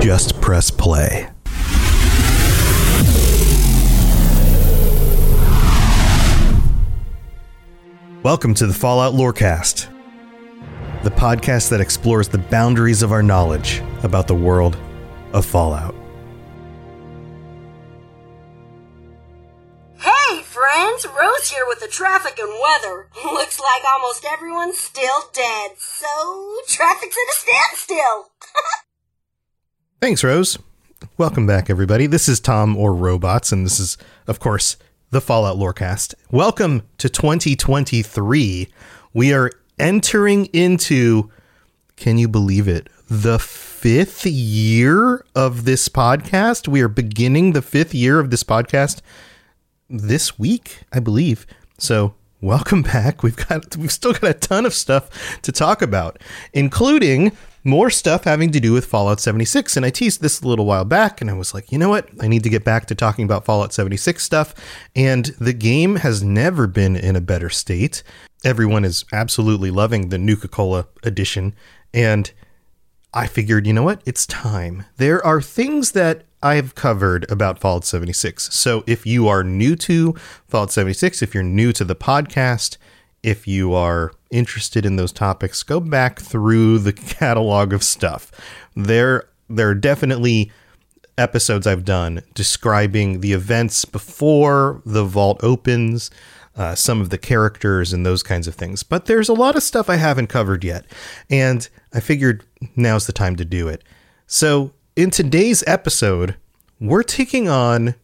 Just press play. Welcome to the Fallout Lorecast, the podcast that explores the boundaries of our knowledge about the world of Fallout. Hey, friends! Rose here with the traffic and weather. Looks like almost everyone's still dead, so traffic's at a standstill. Thanks, Rose. Welcome back, everybody. This is Tom or Robots, and this is, of course, the Fallout Lorecast. Welcome to 2023. We are entering into, can you believe it, the fifth year of this podcast. We are beginning the fifth year of this podcast this week, I believe. So, welcome back. We've got we've still got a ton of stuff to talk about, including more stuff having to do with Fallout 76. And I teased this a little while back, and I was like, you know what? I need to get back to talking about Fallout 76 stuff. And the game has never been in a better state. Everyone is absolutely loving the Nuka Cola edition. And I figured, you know what? It's time. There are things that I've covered about Fallout 76. So if you are new to Fallout 76, if you're new to the podcast, if you are interested in those topics, go back through the catalog of stuff. There, there are definitely episodes I've done describing the events before the vault opens, uh, some of the characters, and those kinds of things. But there's a lot of stuff I haven't covered yet, and I figured now's the time to do it. So, in today's episode, we're taking on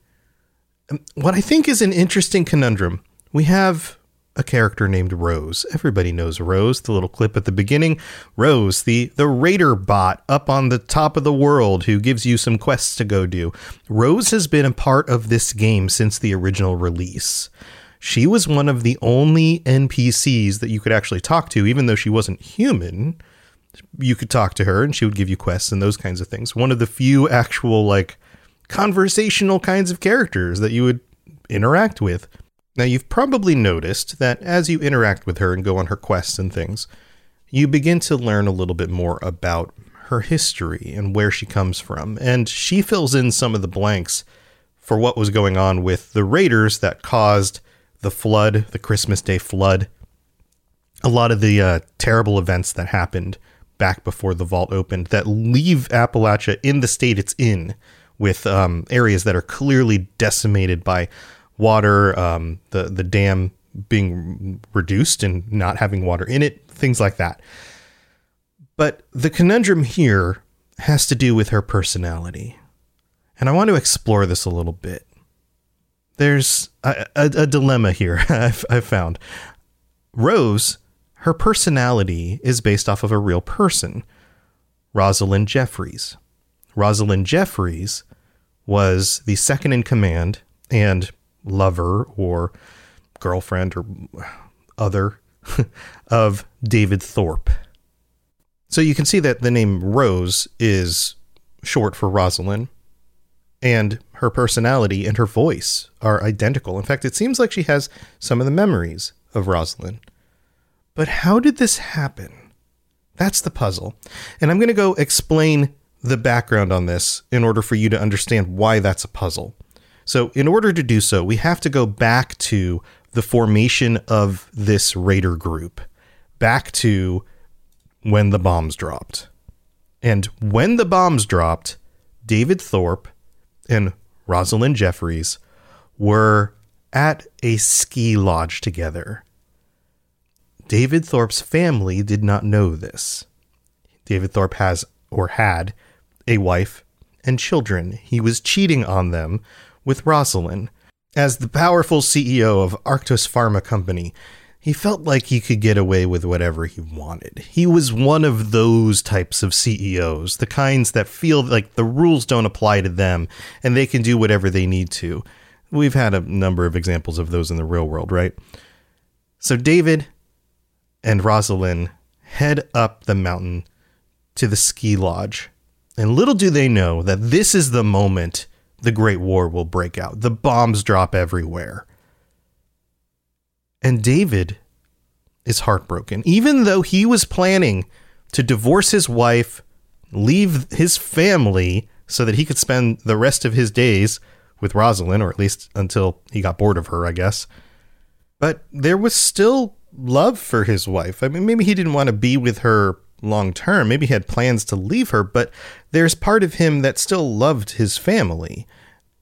what I think is an interesting conundrum. We have a character named Rose. Everybody knows Rose, the little clip at the beginning. Rose, the the raider bot up on the top of the world who gives you some quests to go do. Rose has been a part of this game since the original release. She was one of the only NPCs that you could actually talk to even though she wasn't human. You could talk to her and she would give you quests and those kinds of things. One of the few actual like conversational kinds of characters that you would interact with. Now, you've probably noticed that as you interact with her and go on her quests and things, you begin to learn a little bit more about her history and where she comes from. And she fills in some of the blanks for what was going on with the raiders that caused the flood, the Christmas Day flood, a lot of the uh, terrible events that happened back before the vault opened that leave Appalachia in the state it's in, with um, areas that are clearly decimated by water, um, the the dam being reduced and not having water in it, things like that. But the conundrum here has to do with her personality. And I want to explore this a little bit. There's a, a, a dilemma here I've, I've found. Rose, her personality is based off of a real person, Rosalind Jeffries. Rosalind Jeffries was the second in command and lover or girlfriend or other of David Thorpe. So you can see that the name Rose is short for Rosalind, and her personality and her voice are identical. In fact, it seems like she has some of the memories of Rosalind. But how did this happen? That's the puzzle. And I'm going to go explain the background on this in order for you to understand why that's a puzzle. So, in order to do so, we have to go back to the formation of this raider group back to when the bombs dropped. And when the bombs dropped, David Thorpe and Rosalind Jeffries were at a ski lodge together. David Thorpe's family did not know this. David Thorpe has or had a wife and children. He was cheating on them with Rosalind. As the powerful CEO of Arktos Pharma Company, he felt like he could get away with whatever he wanted. He was one of those types of CEOs, the kinds that feel like the rules don't apply to them and they can do whatever they need to. We've had a number of examples of those in the real world, right? So David and Rosalind head up the mountain to the ski lodge. And little do they know that this is the moment the Great War will break out. The bombs drop everywhere. And David is heartbroken. Even though he was planning to divorce his wife, leave his family so that he could spend the rest of his days with Rosalind, or at least until he got bored of her, I guess. But there was still love for his wife. I mean, maybe he didn't want to be with her long term. Maybe he had plans to leave her, but there's part of him that still loved his family.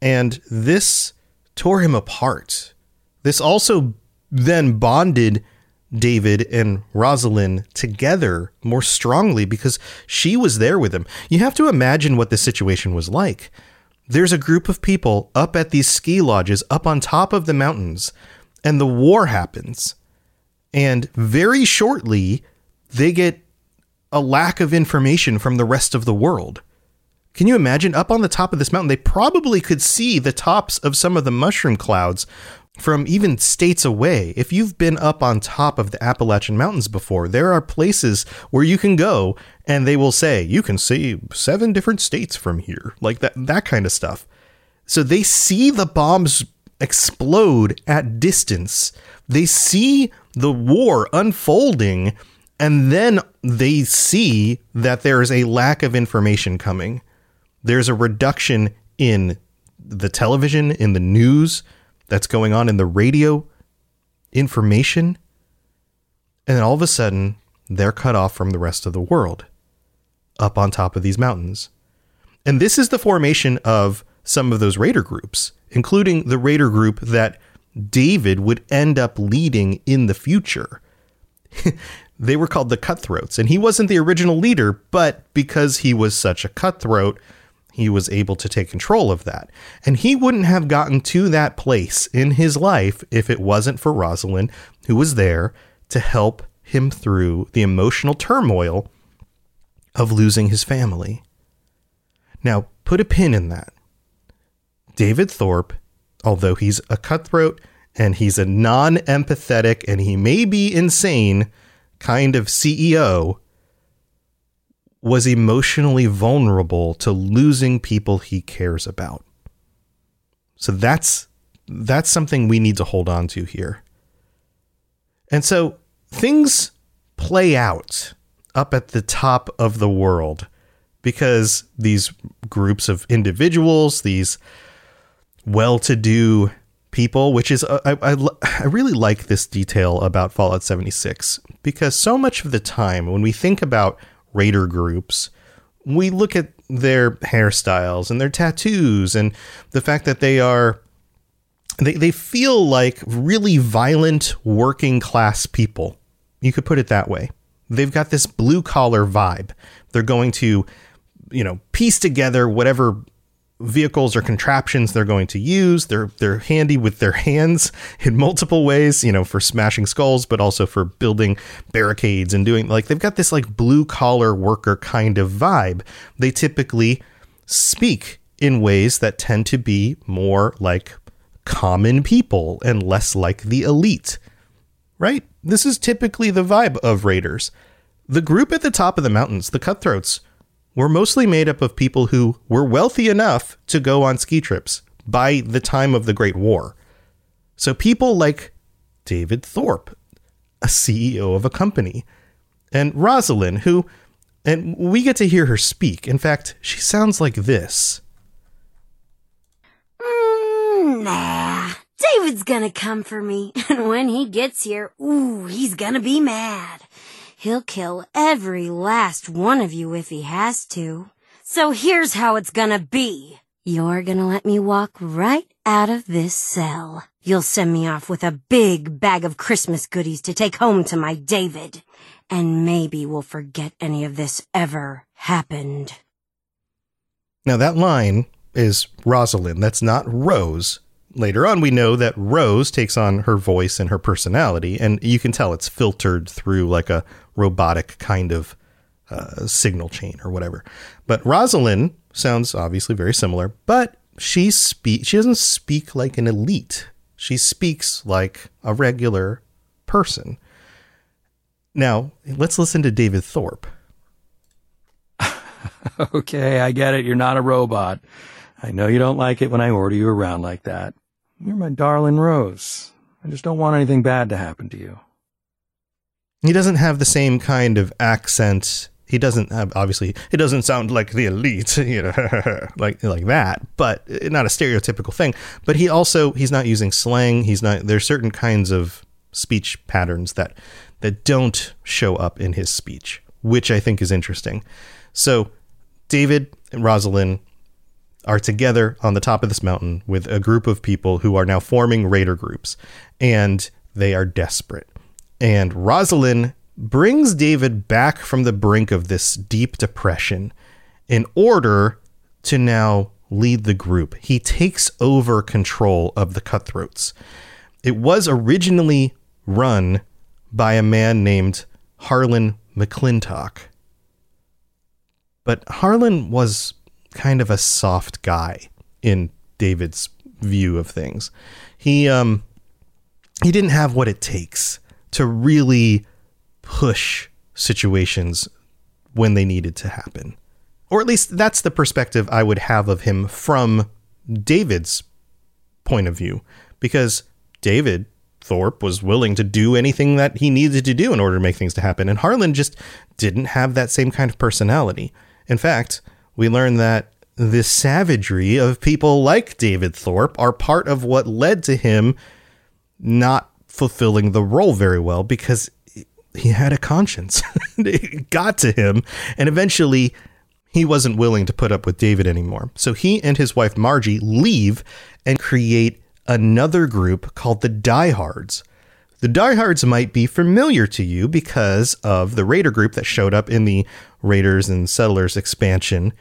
And this tore him apart. This also then bonded David and Rosalind together more strongly because she was there with him. You have to imagine what the situation was like. There's a group of people up at these ski lodges up on top of the mountains, and the war happens. And very shortly, they get a lack of information from the rest of the world. Can you imagine up on the top of this mountain? They probably could see the tops of some of the mushroom clouds from even states away. If you've been up on top of the Appalachian Mountains before, there are places where you can go and they will say, you can see seven different states from here, like that, that kind of stuff. So they see the bombs explode at distance. They see the war unfolding and then they see that there is a lack of information coming. There's a reduction in the television, in the news that's going on in the radio information. And then all of a sudden, they're cut off from the rest of the world up on top of these mountains. And this is the formation of some of those raider groups, including the raider group that David would end up leading in the future. They were called the Cutthroats, and he wasn't the original leader, but because he was such a cutthroat, he was able to take control of that. And he wouldn't have gotten to that place in his life if it wasn't for Rosalind, who was there to help him through the emotional turmoil of losing his family. Now, put a pin in that. David Thorpe, although he's a cutthroat and he's a non empathetic and he may be insane, kind of CEO was emotionally vulnerable to losing people he cares about. So that's that's something we need to hold on to here. And so things play out up at the top of the world because these groups of individuals, these well to do people, which is, uh, I, I, I really like this detail about Fallout 76 because so much of the time when we think about raider groups, we look at their hairstyles and their tattoos and the fact that they are they, they feel like really violent working class people. You could put it that way. They've got this blue collar vibe. They're going to, you know, piece together whatever vehicles or contraptions they're going to use. They're they're handy with their hands in multiple ways, you know, for smashing skulls, but also for building barricades and doing like they've got this like blue collar worker kind of vibe. They typically speak in ways that tend to be more like common people and less like the elite. Right? This is typically the vibe of raiders. The group at the top of the mountains, the cutthroats, were mostly made up of people who were wealthy enough to go on ski trips by the time of the Great War. So people like David Thorpe, a CEO of a company, and Rosalind, who, and we get to hear her speak. In fact, she sounds like this. Mm, nah, David's gonna come for me, and when he gets here, ooh, he's gonna be mad. He'll kill every last one of you if he has to. So here's how it's gonna be. You're gonna let me walk right out of this cell. You'll send me off with a big bag of Christmas goodies to take home to my David. And maybe we'll forget any of this ever happened. Now, that line is Rosalind. That's not Rose. Later on, we know that Rose takes on her voice and her personality, and you can tell it's filtered through like a robotic kind of uh, signal chain or whatever. But Rosalind sounds obviously very similar, but she speak she doesn't speak like an elite. She speaks like a regular person. Now, let's listen to David Thorpe. okay, I get it. You're not a robot. I know you don't like it when I order you around like that. You're my darling Rose. I just don't want anything bad to happen to you. He doesn't have the same kind of accent. He doesn't have obviously. It doesn't sound like the elite, you know, like like that. But not a stereotypical thing. But he also he's not using slang. He's not. There's certain kinds of speech patterns that that don't show up in his speech, which I think is interesting. So David and Rosalind are together on the top of this mountain with a group of people who are now forming raider groups, and they are desperate. And Rosalind brings David back from the brink of this deep depression in order to now lead the group. He takes over control of the cutthroats. It was originally run by a man named Harlan McClintock. But Harlan was kind of a soft guy in David's view of things. He um he didn't have what it takes to really push situations when they needed to happen. Or at least that's the perspective I would have of him from David's point of view because David Thorpe was willing to do anything that he needed to do in order to make things to happen and Harlan just didn't have that same kind of personality. In fact, we learn that the savagery of people like David Thorpe are part of what led to him not fulfilling the role very well because he had a conscience. it got to him, and eventually he wasn't willing to put up with David anymore. So he and his wife Margie leave and create another group called the Diehards. The Diehards might be familiar to you because of the Raider group that showed up in the Raiders and Settlers expansion.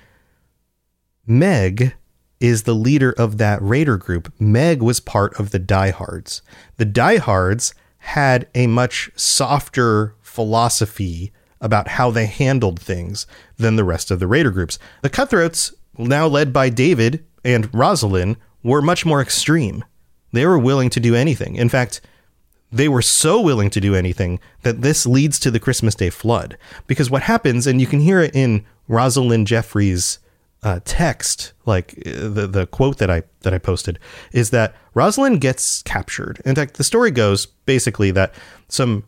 Meg is the leader of that Raider group. Meg was part of the Diehards. The Diehards had a much softer philosophy about how they handled things than the rest of the Raider groups. The Cutthroats, now led by David and Rosalind, were much more extreme. They were willing to do anything. In fact, they were so willing to do anything that this leads to the Christmas Day flood. Because what happens, and you can hear it in Rosalind Jeffries' uh, text, like uh, the the quote that I that I posted, is that Rosalind gets captured. In fact, the story goes basically that some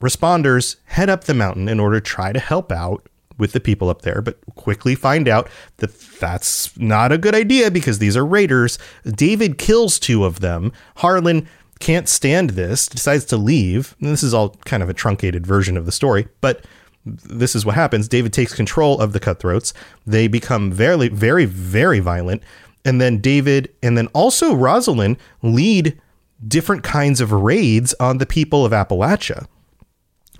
responders head up the mountain in order to try to help out with the people up there, but quickly find out that that's not a good idea because these are raiders. David kills two of them. Harlan can't stand this, decides to leave. And this is all kind of a truncated version of the story, but this is what happens. David takes control of the cutthroats. They become very, very, very violent. And then David and then also Rosalind lead different kinds of raids on the people of Appalachia.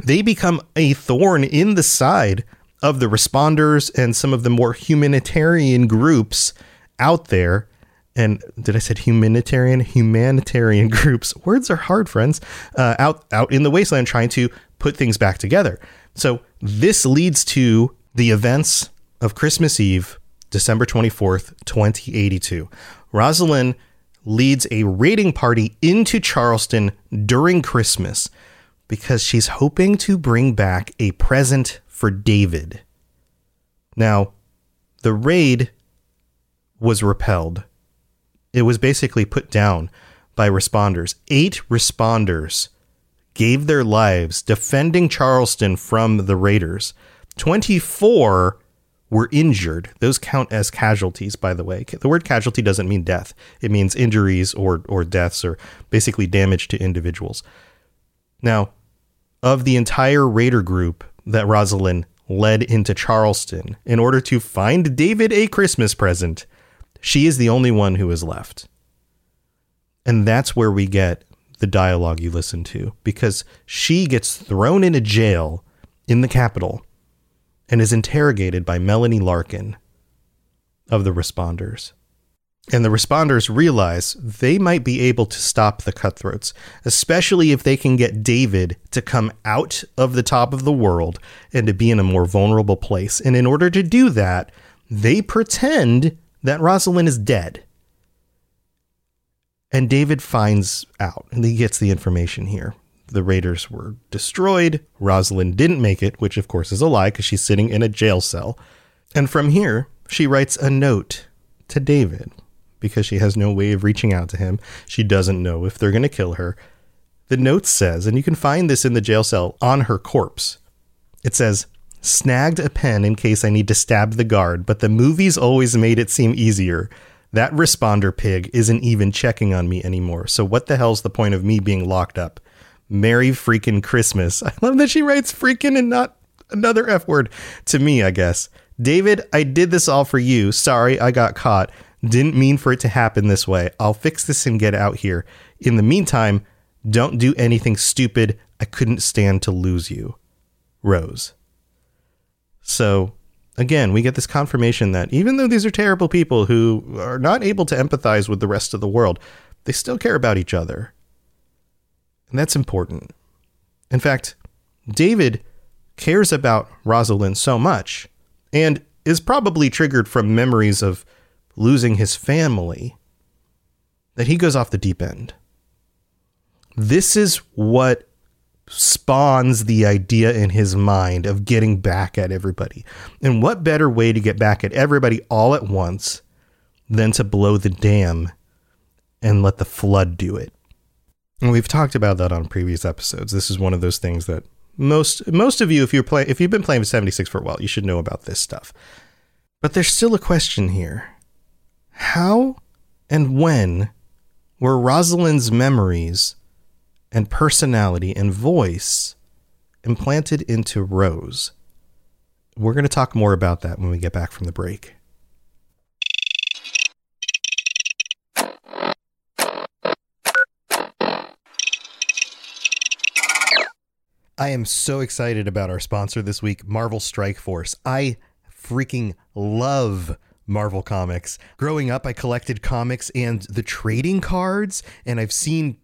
They become a thorn in the side of the responders and some of the more humanitarian groups out there and did I said humanitarian humanitarian groups? Words are hard, friends. Uh, out out in the wasteland, trying to put things back together. So this leads to the events of Christmas Eve, December twenty fourth, twenty eighty two. Rosalind leads a raiding party into Charleston during Christmas because she's hoping to bring back a present for David. Now, the raid was repelled it was basically put down by responders. Eight responders gave their lives defending Charleston from the raiders. 24 were injured. Those count as casualties, by the way. The word casualty doesn't mean death. It means injuries or or deaths or basically damage to individuals. Now, of the entire raider group that Rosalind led into Charleston in order to find David a Christmas present, she is the only one who is left. And that's where we get the dialogue you listen to because she gets thrown into jail in the Capitol and is interrogated by Melanie Larkin of the responders. And the responders realize they might be able to stop the cutthroats, especially if they can get David to come out of the top of the world and to be in a more vulnerable place. And in order to do that, they pretend that Rosalind is dead. And David finds out and he gets the information here. The raiders were destroyed. Rosalind didn't make it, which of course is a lie because she's sitting in a jail cell. And from here, she writes a note to David because she has no way of reaching out to him. She doesn't know if they're going to kill her. The note says, and you can find this in the jail cell on her corpse. It says, Snagged a pen in case I need to stab the guard, but the movies always made it seem easier. That responder pig isn't even checking on me anymore. So what the hell's the point of me being locked up? Merry freaking Christmas. I love that she writes freaking and not another F word to me, I guess. David, I did this all for you. Sorry, I got caught. Didn't mean for it to happen this way. I'll fix this and get out here. In the meantime, don't do anything stupid. I couldn't stand to lose you. Rose. So, again, we get this confirmation that even though these are terrible people who are not able to empathize with the rest of the world, they still care about each other. And that's important. In fact, David cares about Rosalind so much and is probably triggered from memories of losing his family that he goes off the deep end. This is what spawns the idea in his mind of getting back at everybody. And what better way to get back at everybody all at once than to blow the dam and let the flood do it? And we've talked about that on previous episodes. This is one of those things that most most of you, if you're play, if you've been playing with 76 for a while, you should know about this stuff. But there's still a question here. How and when were Rosalind's memories and personality and voice implanted into Rose? We're going to talk more about that when we get back from the break. I am so excited about our sponsor this week, Marvel Strike Force. I freaking love Marvel Comics. Growing up, I collected comics and the trading cards, and I've seen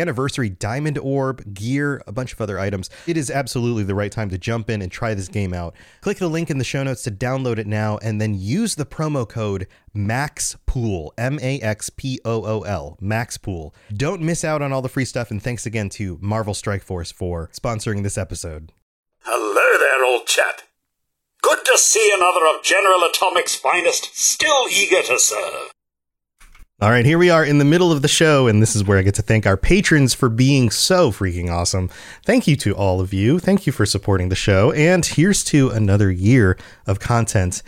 anniversary diamond orb, gear, a bunch of other items. It is absolutely the right time to jump in and try this game out. Click the link in the show notes to download it now and then use the promo code MAXPOOL, M A X P O O L, MAXPOOL. Don't miss out on all the free stuff, and thanks again to Marvel Strike Force for sponsoring this episode. Hello there, old chap. Good to see another of General Atomic's finest, still eager to serve. All right, here we are in the middle of the show, and this is where I get to thank our patrons for being so freaking awesome. Thank you to all of you. Thank you for supporting the show. And here's to another year of content.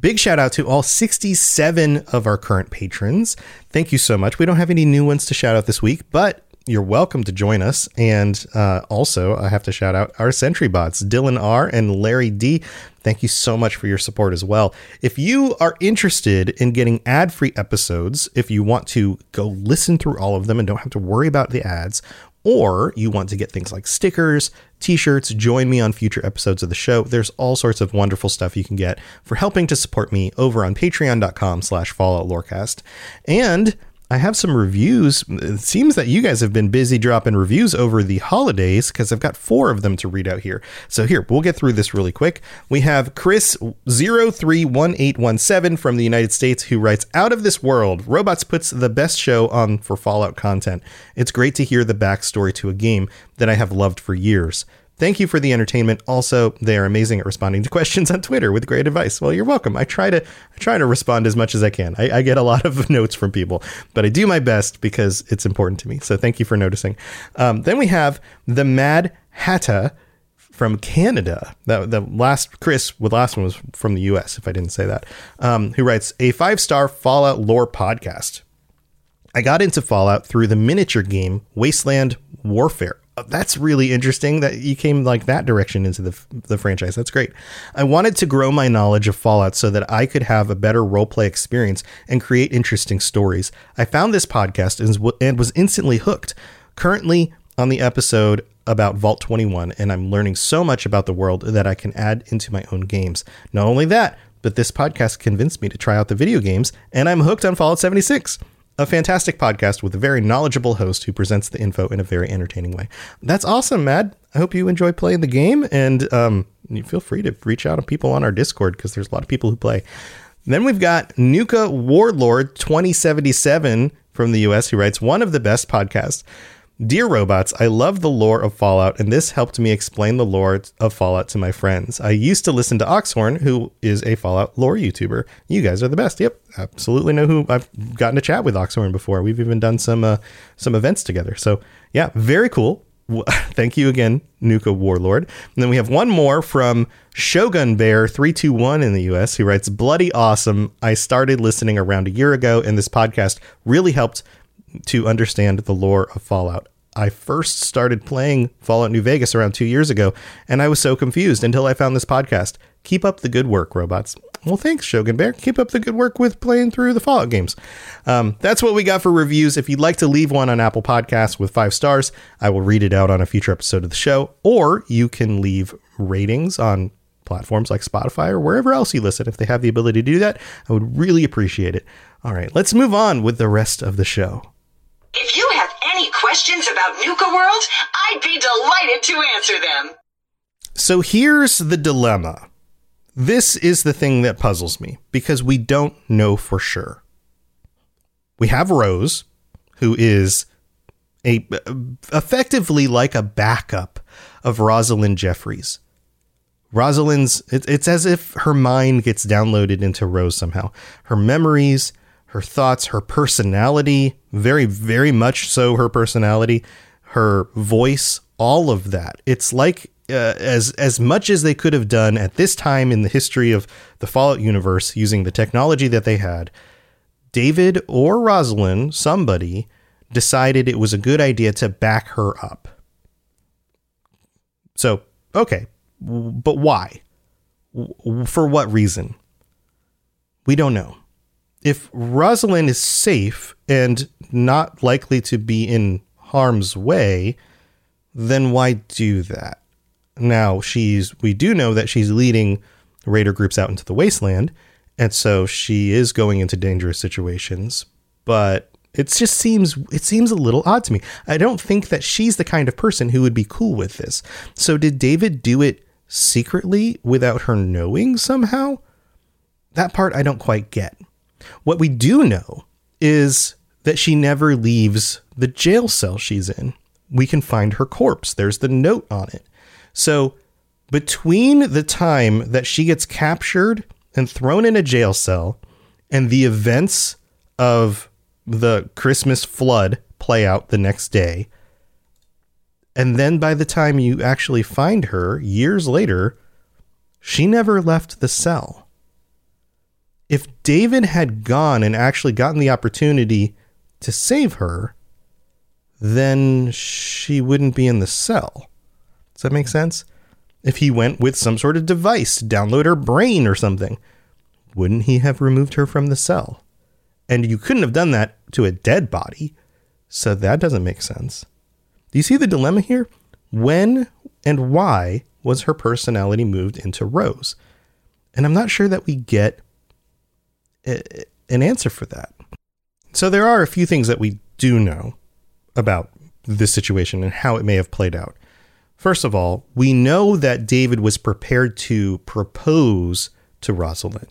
Big shout out to all 67 of our current patrons. Thank you so much. We don't have any new ones to shout out this week, but you're welcome to join us. And uh, also, I have to shout out our Sentry bots, Dylan R. and Larry D. Thank you so much for your support as well. If you are interested in getting ad free episodes, if you want to go listen through all of them and don't have to worry about the ads, or you want to get things like stickers, t-shirts, join me on future episodes of the show. There's all sorts of wonderful stuff you can get for helping to support me over on patreon.com slash fallout lorecast. And I have some reviews. It seems that you guys have been busy dropping reviews over the holidays because I've got four of them to read out here. So here, we'll get through this really quick. We have Chris 031817 from the United States who writes Out of this world, Robots puts the best show on for Fallout content. It's great to hear the backstory to a game that I have loved for years. Thank you for the entertainment. Also, they are amazing at responding to questions on Twitter with great advice. Well, you're welcome. I try to I try to respond as much as I can. I, I get a lot of notes from people, but I do my best because it's important to me. So thank you for noticing. Um, then we have the Mad Hatta from Canada. The last Chris, the last one was from the U.S. If I didn't say that, um, who writes a five star Fallout lore podcast. I got into Fallout through the miniature game Wasteland Warfare that's really interesting that you came like that direction into the the franchise. That's great. I wanted to grow my knowledge of Fallout so that I could have a better roleplay experience and create interesting stories. I found this podcast and, and was instantly hooked. Currently on the episode about Vault 21 and I'm learning so much about the world that I can add into my own games. Not only that, but this podcast convinced me to try out the video games and I'm hooked on Fallout 76 a fantastic podcast with a very knowledgeable host who presents the info in a very entertaining way. That's awesome, Mad. I hope you enjoy playing the game, and um, you feel free to reach out to people on our Discord because there's a lot of people who play. Then we've got Nuka Warlord 2077 from the US who writes one of the best podcasts. Dear robots, I love the lore of Fallout, and this helped me explain the lore of Fallout to my friends. I used to listen to Oxhorn, who is a Fallout lore YouTuber. You guys are the best. Yep, absolutely know who I've gotten to chat with Oxhorn before. We've even done some uh, some events together. So yeah, very cool. Thank you again, Nuka Warlord. And then we have one more from Shogun Bear 321 in the US who writes, Bloody awesome. I started listening around a year ago, and this podcast really helped to understand the lore of Fallout. I first started playing Fallout New Vegas around two years ago, and I was so confused until I found this podcast. Keep up the good work, robots. Well, thanks, Shogun Bear. Keep up the good work with playing through the Fallout games. Um, that's what we got for reviews. If you'd like to leave one on Apple Podcasts with five stars, I will read it out on a future episode of the show, or you can leave ratings on platforms like Spotify or wherever else you listen. If they have the ability to do that, I would really appreciate it. All right, let's move on with the rest of the show. If you have any questions about Nuka World, I'd be delighted to answer them. So here's the dilemma. This is the thing that puzzles me because we don't know for sure. We have Rose, who is a effectively like a backup of Rosalind Jeffries. Rosalind's it's as if her mind gets downloaded into Rose somehow. Her memories, her thoughts, her personality, very, very much so her personality, her voice, all of that. It's like uh, as as much as they could have done at this time in the history of the Fallout universe using the technology that they had, David or Rosalind, somebody, decided it was a good idea to back her up. So, okay, but why? For what reason? We don't know if Rosalind is safe and not likely to be in harm's way, then why do that? Now, she's we do know that she's leading raider groups out into the wasteland, and so she is going into dangerous situations, but it just seems it seems a little odd to me. I don't think that she's the kind of person who would be cool with this. So did David do it secretly without her knowing somehow? That part I don't quite get. What we do know is that she never leaves the jail cell she's in. We can find her corpse. There's the note on it. So, between the time that she gets captured and thrown in a jail cell and the events of the Christmas flood play out the next day, and then by the time you actually find her years later, she never left the cell if David had gone and actually gotten the opportunity to save her, then she wouldn't be in the cell. Does that make sense? If he went with some sort of device to download her brain or something, wouldn't he have removed her from the cell? And you couldn't have done that to a dead body. So that doesn't make sense. Do you see the dilemma here? When and why was her personality moved into Rose? And I'm not sure that we get an answer for that. So there are a few things that we do know about this situation and how it may have played out. First of all, we know that David was prepared to propose to Rosalind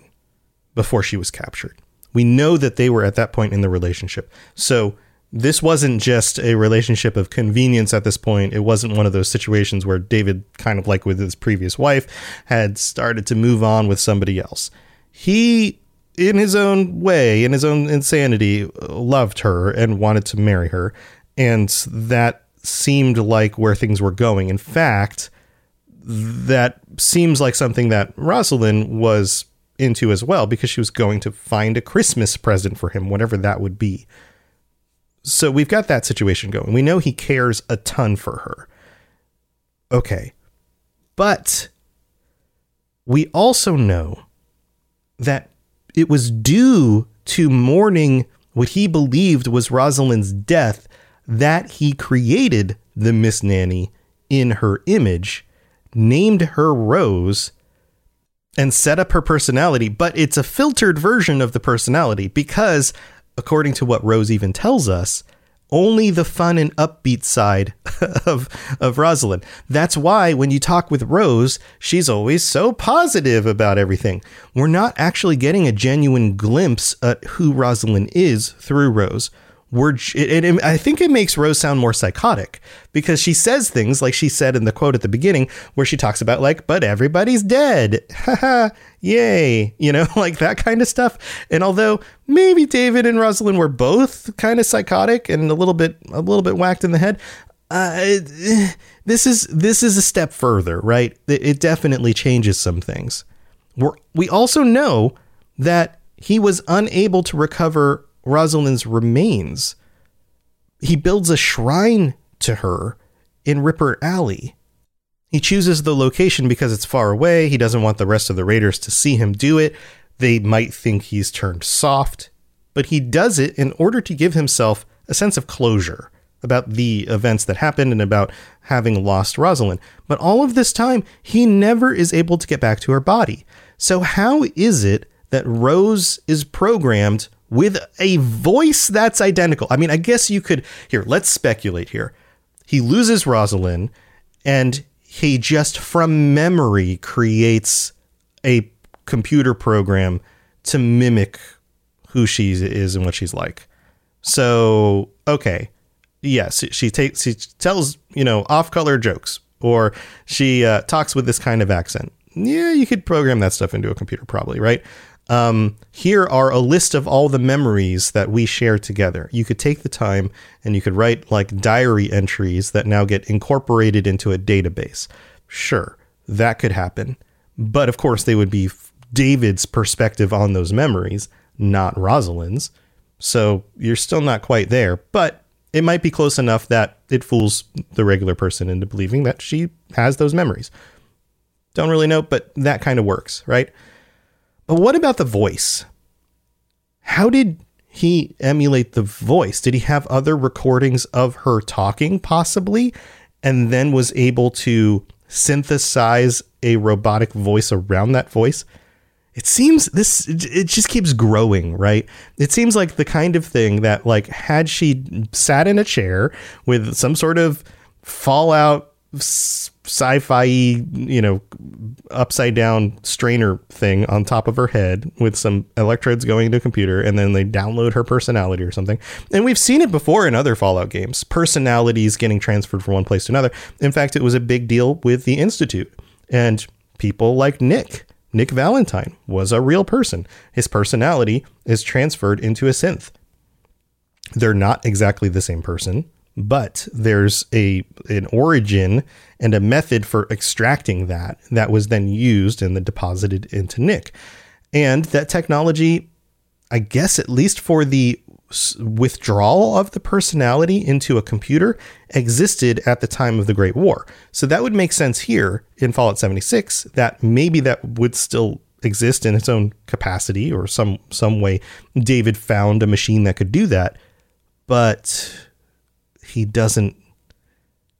before she was captured. We know that they were at that point in the relationship. So this wasn't just a relationship of convenience at this point. It wasn't one of those situations where David, kind of like with his previous wife, had started to move on with somebody else. He, in his own way, in his own insanity, loved her and wanted to marry her. And that seemed like where things were going. In fact, that seems like something that Rosalind was into as well because she was going to find a Christmas present for him, whatever that would be. So we've got that situation going. We know he cares a ton for her. Okay. But we also know that it was due to mourning what he believed was Rosalind's death that he created the Miss Nanny in her image, named her Rose, and set up her personality. But it's a filtered version of the personality because, according to what Rose even tells us, only the fun and upbeat side of of Rosalind. That's why when you talk with Rose, she's always so positive about everything. We're not actually getting a genuine glimpse at who Rosalind is through Rose we're it, it, I think it makes Rose sound more psychotic because she says things like she said in the quote at the beginning where she talks about like but everybody's dead. Yay you know like that kind of stuff. And although maybe David and Rosalind were both kind of psychotic and a little bit a little bit whacked in the head uh, this is this is a step further right? It, it definitely changes some things. We we also know that he was unable to recover Rosalind's remains. He builds a shrine to her in Ripper Alley. He chooses the location because it's far away. He doesn't want the rest of the raiders to see him do it. They might think he's turned soft, but he does it in order to give himself a sense of closure about the events that happened and about having lost Rosalind. But all of this time, he never is able to get back to her body. So, how is it that Rose is programmed with a voice that's identical. I mean, I guess you could here, let's speculate here. He loses Rosalind and he just from memory creates a computer program to mimic who she is and what she's like. So, okay. Yes, she takes she tells, you know, off-color jokes or she uh, talks with this kind of accent. Yeah, you could program that stuff into a computer probably, right? Um, here are a list of all the memories that we share together. You could take the time and you could write like diary entries that now get incorporated into a database. Sure, that could happen. But of course, they would be David's perspective on those memories, not Rosalind's. So you're still not quite there, but it might be close enough that it fools the regular person into believing that she has those memories. Don't really know, but that kind of works, right? But what about the voice? How did he emulate the voice? Did he have other recordings of her talking, possibly, and then was able to synthesize a robotic voice around that voice? It seems this it just keeps growing, right? It seems like the kind of thing that like had she sat in a chair with some sort of fallout sci-fi you know upside down strainer thing on top of her head with some electrodes going into a computer and then they download her personality or something. And we've seen it before in other fallout games. Personalities getting transferred from one place to another. In fact it was a big deal with the institute. And people like nick nick valentine was a real person. His personality is transferred into a synth. They're not exactly the same person but there's a an origin and a method for extracting that that was then used and then deposited into Nick. And that technology, I guess, at least for the withdrawal of the personality into a computer, existed at the time of the Great War. So that would make sense here in Fallout 76 that maybe that would still exist in its own capacity or some some way David found a machine that could do that. But he doesn't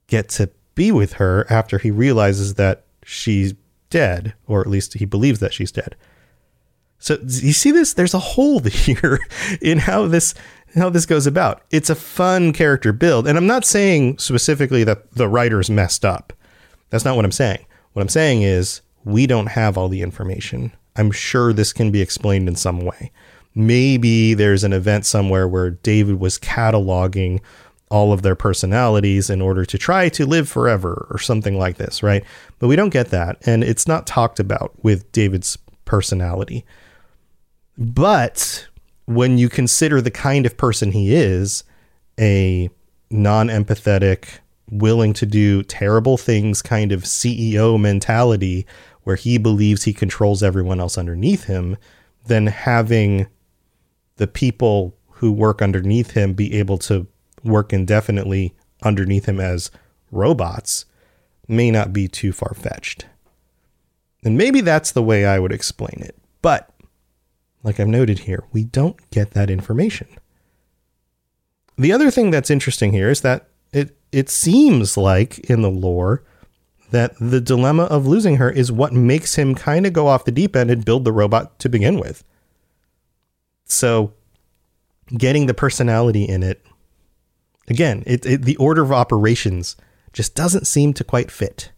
get to be with her after he realizes that she's dead, or at least he believes that she's dead. So you see this? There's a hole here in how this how this goes about. It's a fun character build, and I'm not saying specifically that the writers messed up. That's not what I'm saying. What I'm saying is we don't have all the information. I'm sure this can be explained in some way. Maybe there's an event somewhere where David was cataloging all of their personalities in order to try to live forever or something like this, right? But we don't get that. And it's not talked about with David's personality. But when you consider the kind of person he is, a non empathetic, willing to do terrible things kind of CEO mentality where he believes he controls everyone else underneath him, then having the people who work underneath him be able to work indefinitely underneath him as robots may not be too far fetched. And maybe that's the way I would explain it. But, like I've noted here, we don't get that information. The other thing that's interesting here is that it, it seems like in the lore that the dilemma of losing her is what makes him kind of go off the deep end and build the robot to begin with. So, getting the personality in it Again, it, it, the order of operations just doesn't seem to quite fit.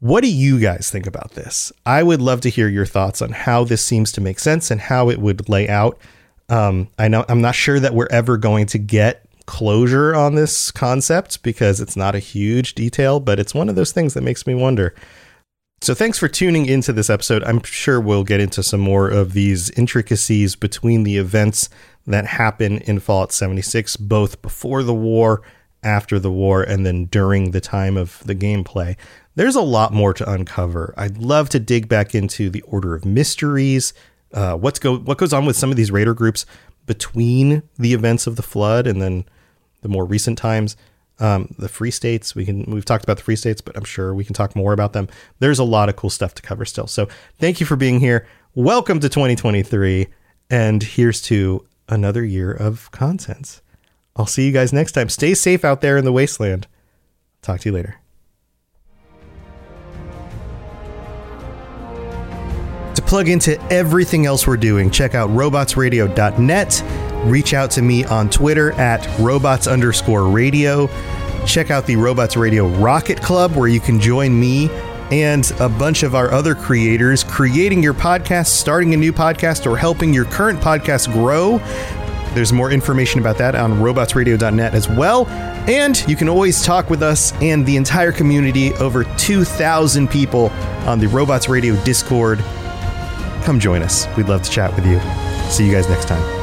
What do you guys think about this? I would love to hear your thoughts on how this seems to make sense and how it would lay out. Um, I know I'm not sure that we're ever going to get closure on this concept because it's not a huge detail, but it's one of those things that makes me wonder. So, thanks for tuning into this episode. I'm sure we'll get into some more of these intricacies between the events that happen in Fallout 76, both before the war, after the war, and then during the time of the gameplay. There's a lot more to uncover. I'd love to dig back into the Order of Mysteries, uh, what's go what goes on with some of these raider groups between the events of the flood and then the more recent times. Um, the free states we can we've talked about the free states, but I'm sure we can talk more about them. There's a lot of cool stuff to cover still. So thank you for being here. Welcome to 2023, and here's to another year of content. I'll see you guys next time. Stay safe out there in the wasteland. Talk to you later. To plug into everything else we're doing, check out robotsradio.net. Reach out to me on Twitter at robots underscore radio. Check out the Robots Radio Rocket Club, where you can join me and a bunch of our other creators creating your podcast, starting a new podcast, or helping your current podcast grow. There's more information about that on robotsradio.net as well. And you can always talk with us and the entire community, over 2,000 people on the Robots Radio Discord. Come join us. We'd love to chat with you. See you guys next time.